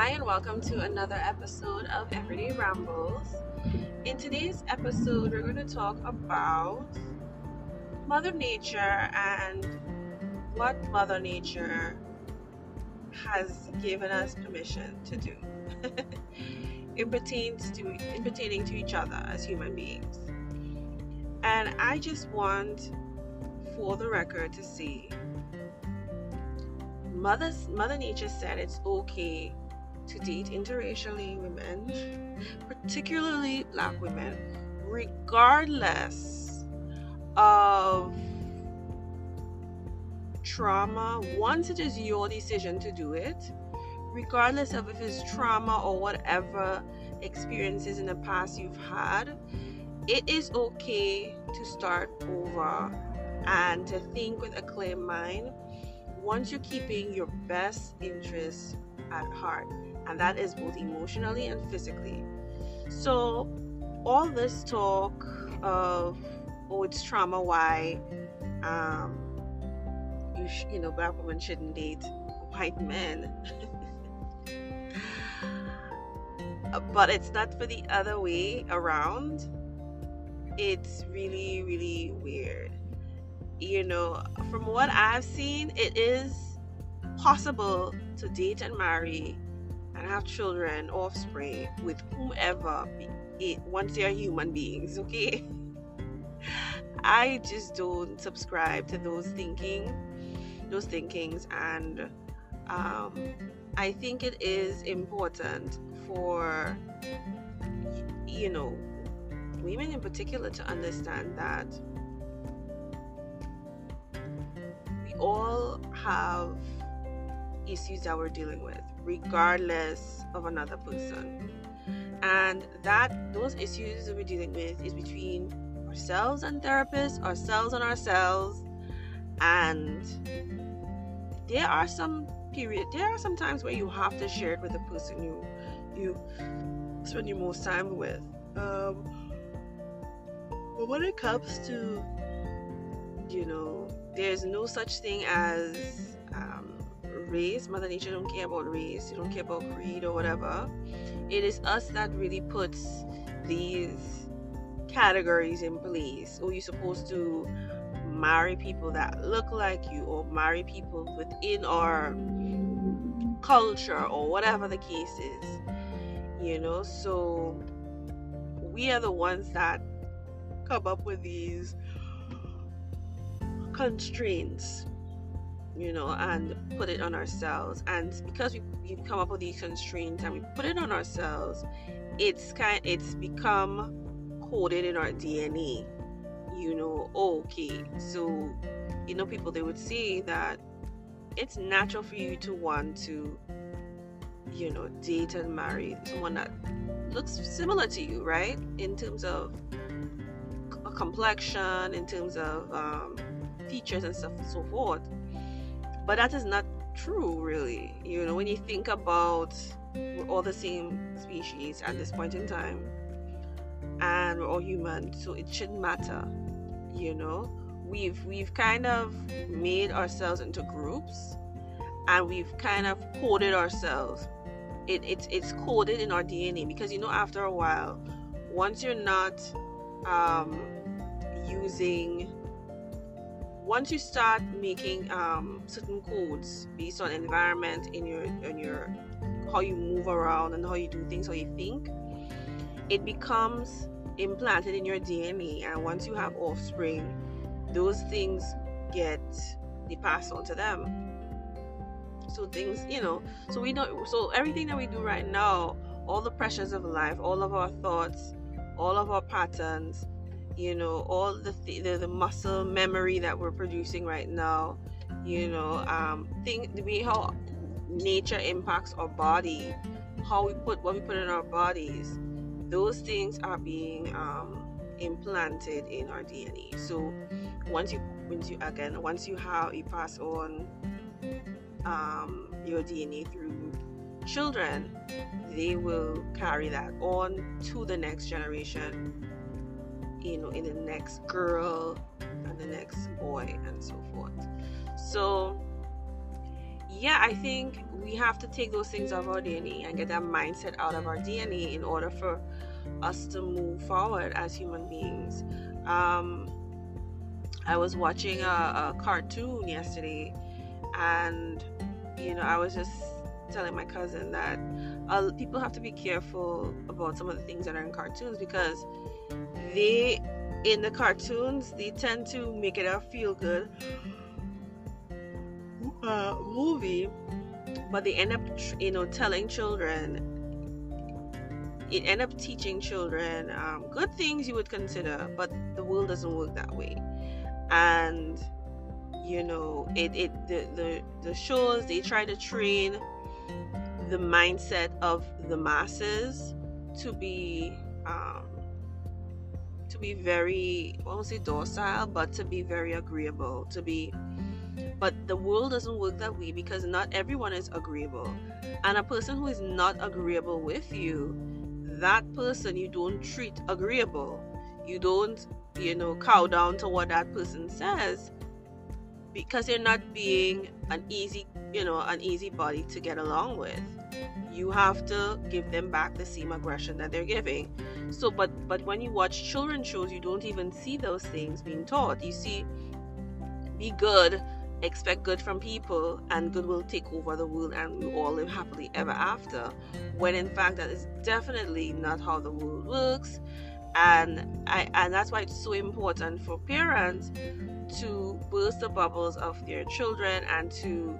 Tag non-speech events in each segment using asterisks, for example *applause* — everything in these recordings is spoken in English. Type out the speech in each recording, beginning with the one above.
Hi, and welcome to another episode of Everyday Rambles. In today's episode, we're going to talk about Mother Nature and what Mother Nature has given us permission to do *laughs* in, pertains to, in pertaining to each other as human beings. And I just want, for the record, to see Mother's, Mother Nature said it's okay to date interracially women, particularly black women, regardless of trauma. Once it is your decision to do it, regardless of if it's trauma or whatever experiences in the past you've had, it is okay to start over and to think with a clear mind once you're keeping your best interests at heart and that is both emotionally and physically. So, all this talk of oh, it's trauma, why um, you sh- you know black women shouldn't date white men. *laughs* but it's not for the other way around. It's really, really weird. You know, from what I've seen, it is possible to date and marry and have children, offspring with whomever it, once they are human beings, okay? *laughs* I just don't subscribe to those thinking, those thinkings, and um, I think it is important for you know women in particular to understand that we all have issues that we're dealing with regardless of another person. And that those issues that we're dealing with is between ourselves and therapists ourselves and ourselves. And there are some period there are some times where you have to share it with the person you you spend your most time with. Um, but when it comes to you know there's no such thing as race. Mother Nature don't care about race. You don't care about creed or whatever. It is us that really puts these categories in place. Or you're supposed to marry people that look like you, or marry people within our culture, or whatever the case is. You know, so we are the ones that come up with these constraints you know, and put it on ourselves. And because we, we come up with these constraints and we put it on ourselves, it's kind it's become coded in our DNA. You know, okay, so you know, people they would say that it's natural for you to want to, you know, date and marry someone that looks similar to you, right? In terms of complexion, in terms of um, features and stuff and so forth but that is not true really. You know when you think about we're all the same species at this point in time and we're all human so it shouldn't matter you know? We've we've kind of made ourselves into groups and we've kind of coded ourselves. It, it's it's coded in our dna because you know after a while once you're not um, using once you start making um, certain codes based on environment in your in your how you move around and how you do things, how you think, it becomes implanted in your DNA. And once you have offspring, those things get they pass on to them. So things, you know, so we know so everything that we do right now, all the pressures of life, all of our thoughts, all of our patterns, you know all the, th- the, the muscle memory that we're producing right now you know um think the way how nature impacts our body how we put what we put in our bodies those things are being um, implanted in our dna so once you once you again once you have you pass on um, your dna through children they will carry that on to the next generation you know in the next girl and the next boy and so forth so yeah, I think we have to take those things out of our DNA and get that mindset out of our DNA in order for us to move forward as human beings. Um, I was watching a, a cartoon yesterday, and you know, I was just telling my cousin that uh, people have to be careful about some of the things that are in cartoons because they, in the cartoons, they tend to make it a feel good uh, movie, but they end up, you know, telling children. It end up teaching children um, good things you would consider, but the world doesn't work that way. And you know, it, it the, the the shows they try to train the mindset of the masses to be um, to be very I won't say docile, but to be very agreeable, to be but the world doesn't work that way because not everyone is agreeable. And a person who is not agreeable with you, that person you don't treat agreeable. You don't, you know, cow down to what that person says because they're not being an easy, you know, an easy body to get along with. You have to give them back the same aggression that they're giving. So, but but when you watch children shows, you don't even see those things being taught. You see, be good, expect good from people, and good will take over the world, and we all live happily ever after. When in fact, that is definitely not how the world works, and I and that's why it's so important for parents to burst the bubbles of their children and to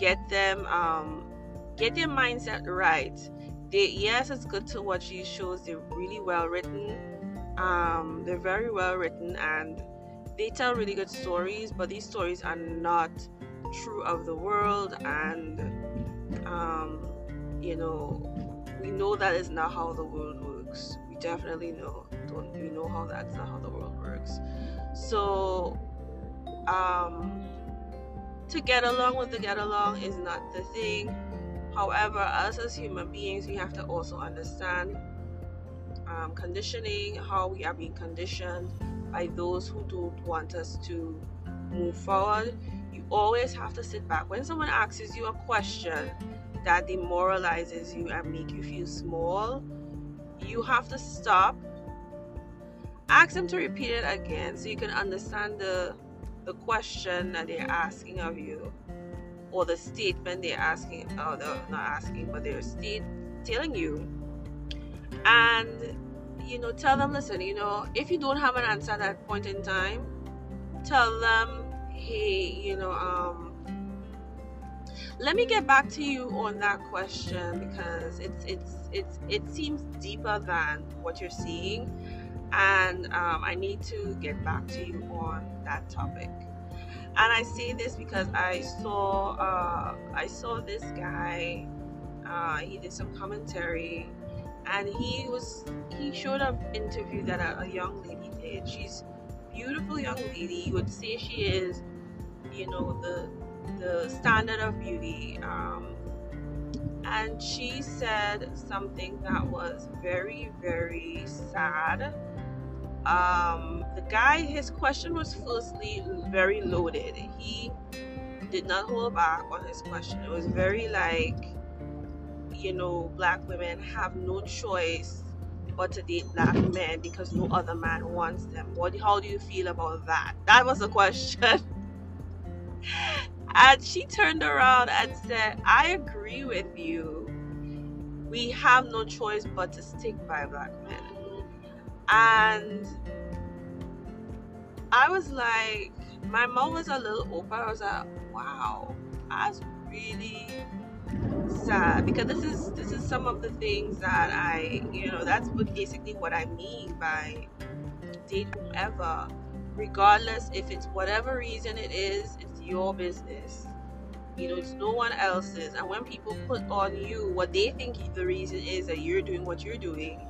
get them um, get their mindset right. They, yes, it's good to watch these shows. They're really well written. Um, they're very well written and they tell really good stories, but these stories are not true of the world. And um, you know, we know that is not how the world works. We definitely know. Don't we know how that's not how the world works? So um, to get along with the get along is not the thing. However, us as human beings, we have to also understand um, conditioning, how we are being conditioned by those who don't want us to move forward. You always have to sit back. When someone asks you a question that demoralizes you and make you feel small, you have to stop. Ask them to repeat it again so you can understand the the question that they're asking of you or the statement they're asking or they're not asking but they're state telling you. And you know tell them listen you know if you don't have an answer at that point in time tell them hey you know um let me get back to you on that question because it's it's it's it seems deeper than what you're seeing and um, I need to get back to you on that topic. And I say this because I saw uh, I saw this guy. Uh, he did some commentary, and he was he showed an interview that a, a young lady did. She's beautiful young lady. You would say she is, you know, the the standard of beauty. Um, and she said something that was very very sad um, the guy, his question was firstly very loaded. He did not hold back on his question. It was very like, you know, black women have no choice but to date black men because no other man wants them. What? How do you feel about that? That was the question. *laughs* and she turned around and said, "I agree with you. We have no choice but to stick by black men." And I was like, my mom was a little open. I was like, wow, that's really sad because this is this is some of the things that I, you know, that's basically what I mean by date whomever, regardless if it's whatever reason it is, it's your business. You know, it's no one else's. And when people put on you what they think the reason is that you're doing what you're doing,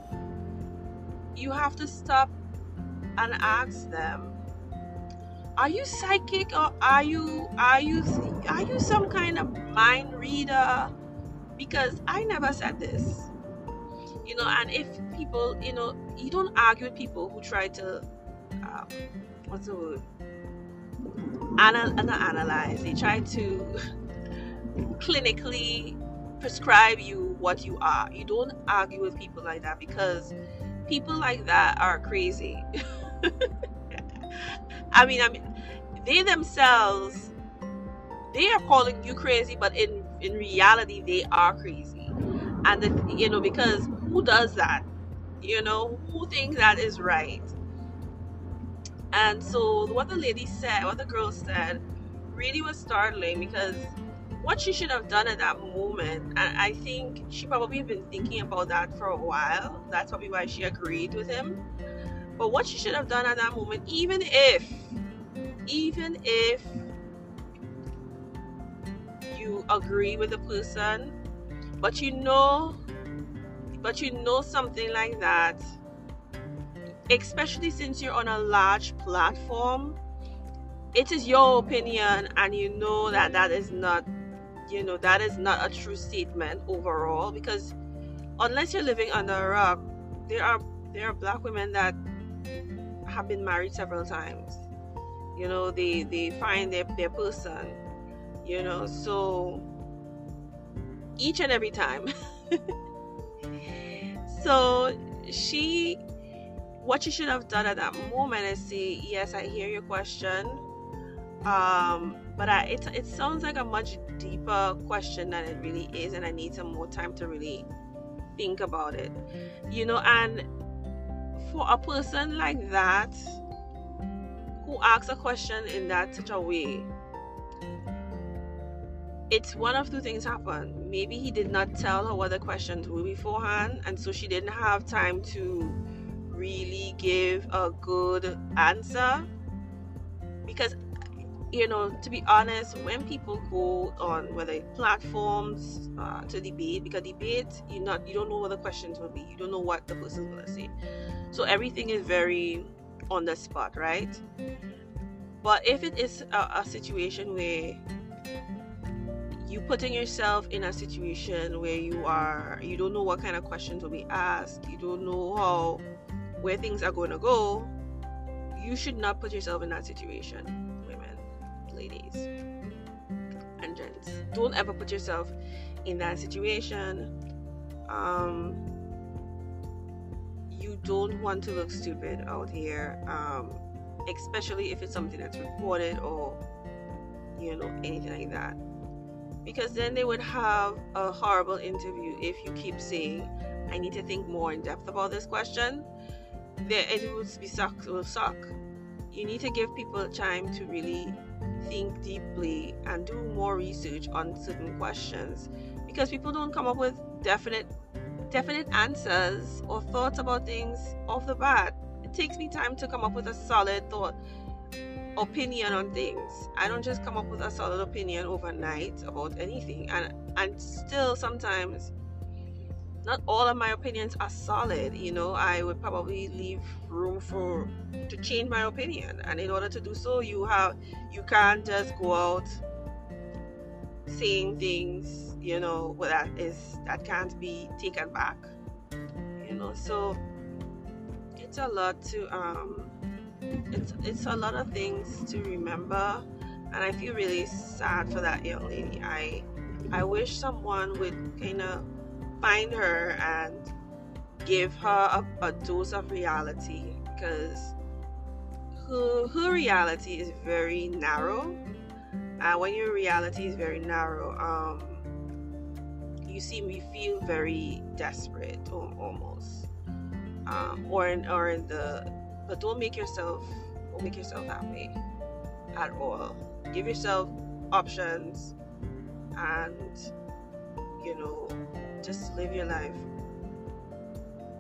you have to stop and ask them are you psychic or are you are you are you some kind of mind reader? Because i never said this. You know and if people you know you don't argue with people who try to um, what's the word? Anal- analyze. They try to *laughs* clinically prescribe you what you are. You don't argue with people like that because people like that are crazy. *laughs* I mean, I mean, they themselves they are calling you crazy, but in in reality, they are crazy. And the, you know, because who does that? You know, who thinks that is right? And so, what the lady said, what the girl said, really was startling because what she should have done at that moment, and I think she probably been thinking about that for a while. That's probably why she agreed with him. But what she should have done at that moment, even if, even if you agree with the person, but you know, but you know something like that, especially since you're on a large platform, it is your opinion, and you know that that is not, you know, that is not a true statement overall because unless you're living under a rock, there are there are black women that have been married several times. You know, they they find their, their person. You know, so each and every time. *laughs* so she what she should have done at that moment is say, Yes, I hear your question. Um, but I, it, it sounds like a much deeper question than it really is, and I need some more time to really think about it. You know, and for a person like that who asks a question in that such a way, it's one of two things happen. Maybe he did not tell her what the questions were beforehand, and so she didn't have time to really give a good answer. Because, you know, to be honest, when people go on whether platforms uh, to debate, because debate, you not you don't know what the questions will be, you don't know what the person's gonna say. So everything is very on the spot, right? But if it is a, a situation where you putting yourself in a situation where you are you don't know what kind of questions will be asked, you don't know how where things are going to go, you should not put yourself in that situation, ladies, and gents. Don't ever put yourself in that situation. Um, you don't want to look stupid out here, um, especially if it's something that's reported or you know anything like that. Because then they would have a horrible interview if you keep saying, "I need to think more in depth about this question." It will be suck. Will suck. You need to give people time to really think deeply and do more research on certain questions because people don't come up with definite definite answers or thoughts about things off the bat. It takes me time to come up with a solid thought opinion on things. I don't just come up with a solid opinion overnight about anything. And and still sometimes not all of my opinions are solid, you know. I would probably leave room for to change my opinion. And in order to do so you have you can't just go out saying things, you know, that is that can't be taken back. You know, so it's a lot to um it's it's a lot of things to remember and I feel really sad for that young lady. I I wish someone would kind of find her and give her a, a dose of reality because her, her reality is very narrow. And when your reality is very narrow um you see me feel very desperate almost. Um, or in or in the but don't make yourself don't make yourself that way at all. Give yourself options and you know just live your life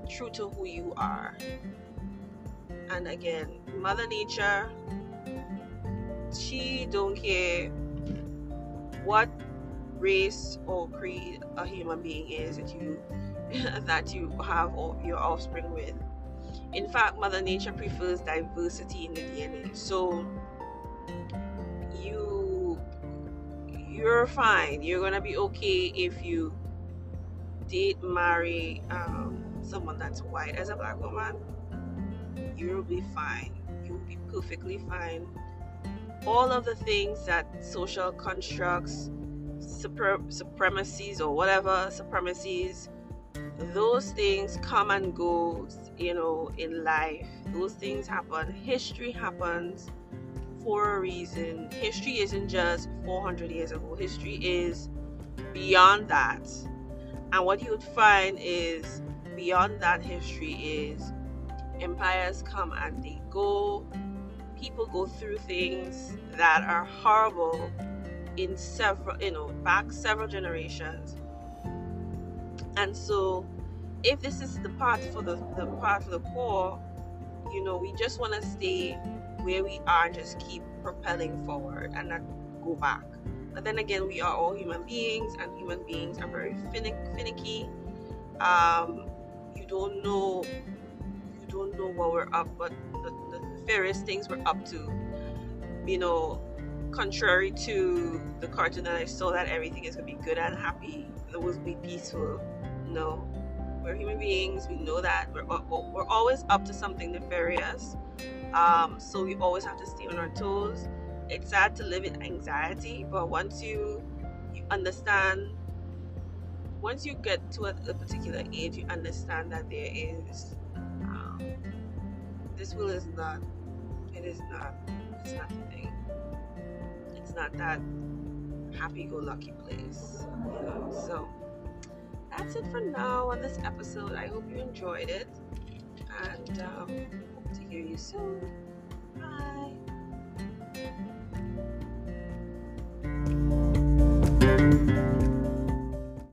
true to who you are and again mother nature she don't care what race or creed a human being is that you *laughs* that you have your offspring with. In fact, Mother Nature prefers diversity in the DNA. So you you're fine. You're gonna be okay if you date marry um, someone that's white as a black woman. You'll be fine. You'll be perfectly fine. All of the things that social constructs super, supremacies or whatever supremacies those things come and go you know in life. Those things happen. History happens for a reason. History isn't just 400 years ago. History is beyond that and what you would find is beyond that history is empires come and they go. People go through things that are horrible in several you know back several generations. And so if this is the path for the, the path for the core you know we just want to stay where we are and just keep propelling forward and not go back but then again we are all human beings and human beings are very finicky um, you don't know you don't know what we're up but the, the various things we're up to you know contrary to the cartoon that I saw that everything is gonna be good and happy, it will be peaceful. No, we're human beings. We know that we're we're always up to something nefarious. Um, so we always have to stay on our toes. It's sad to live in anxiety, but once you you understand, once you get to a, a particular age, you understand that there is um, this will is not. It is not. It's not the thing it's not that happy-go-lucky place you know so that's it for now on this episode i hope you enjoyed it and um, hope to hear you soon bye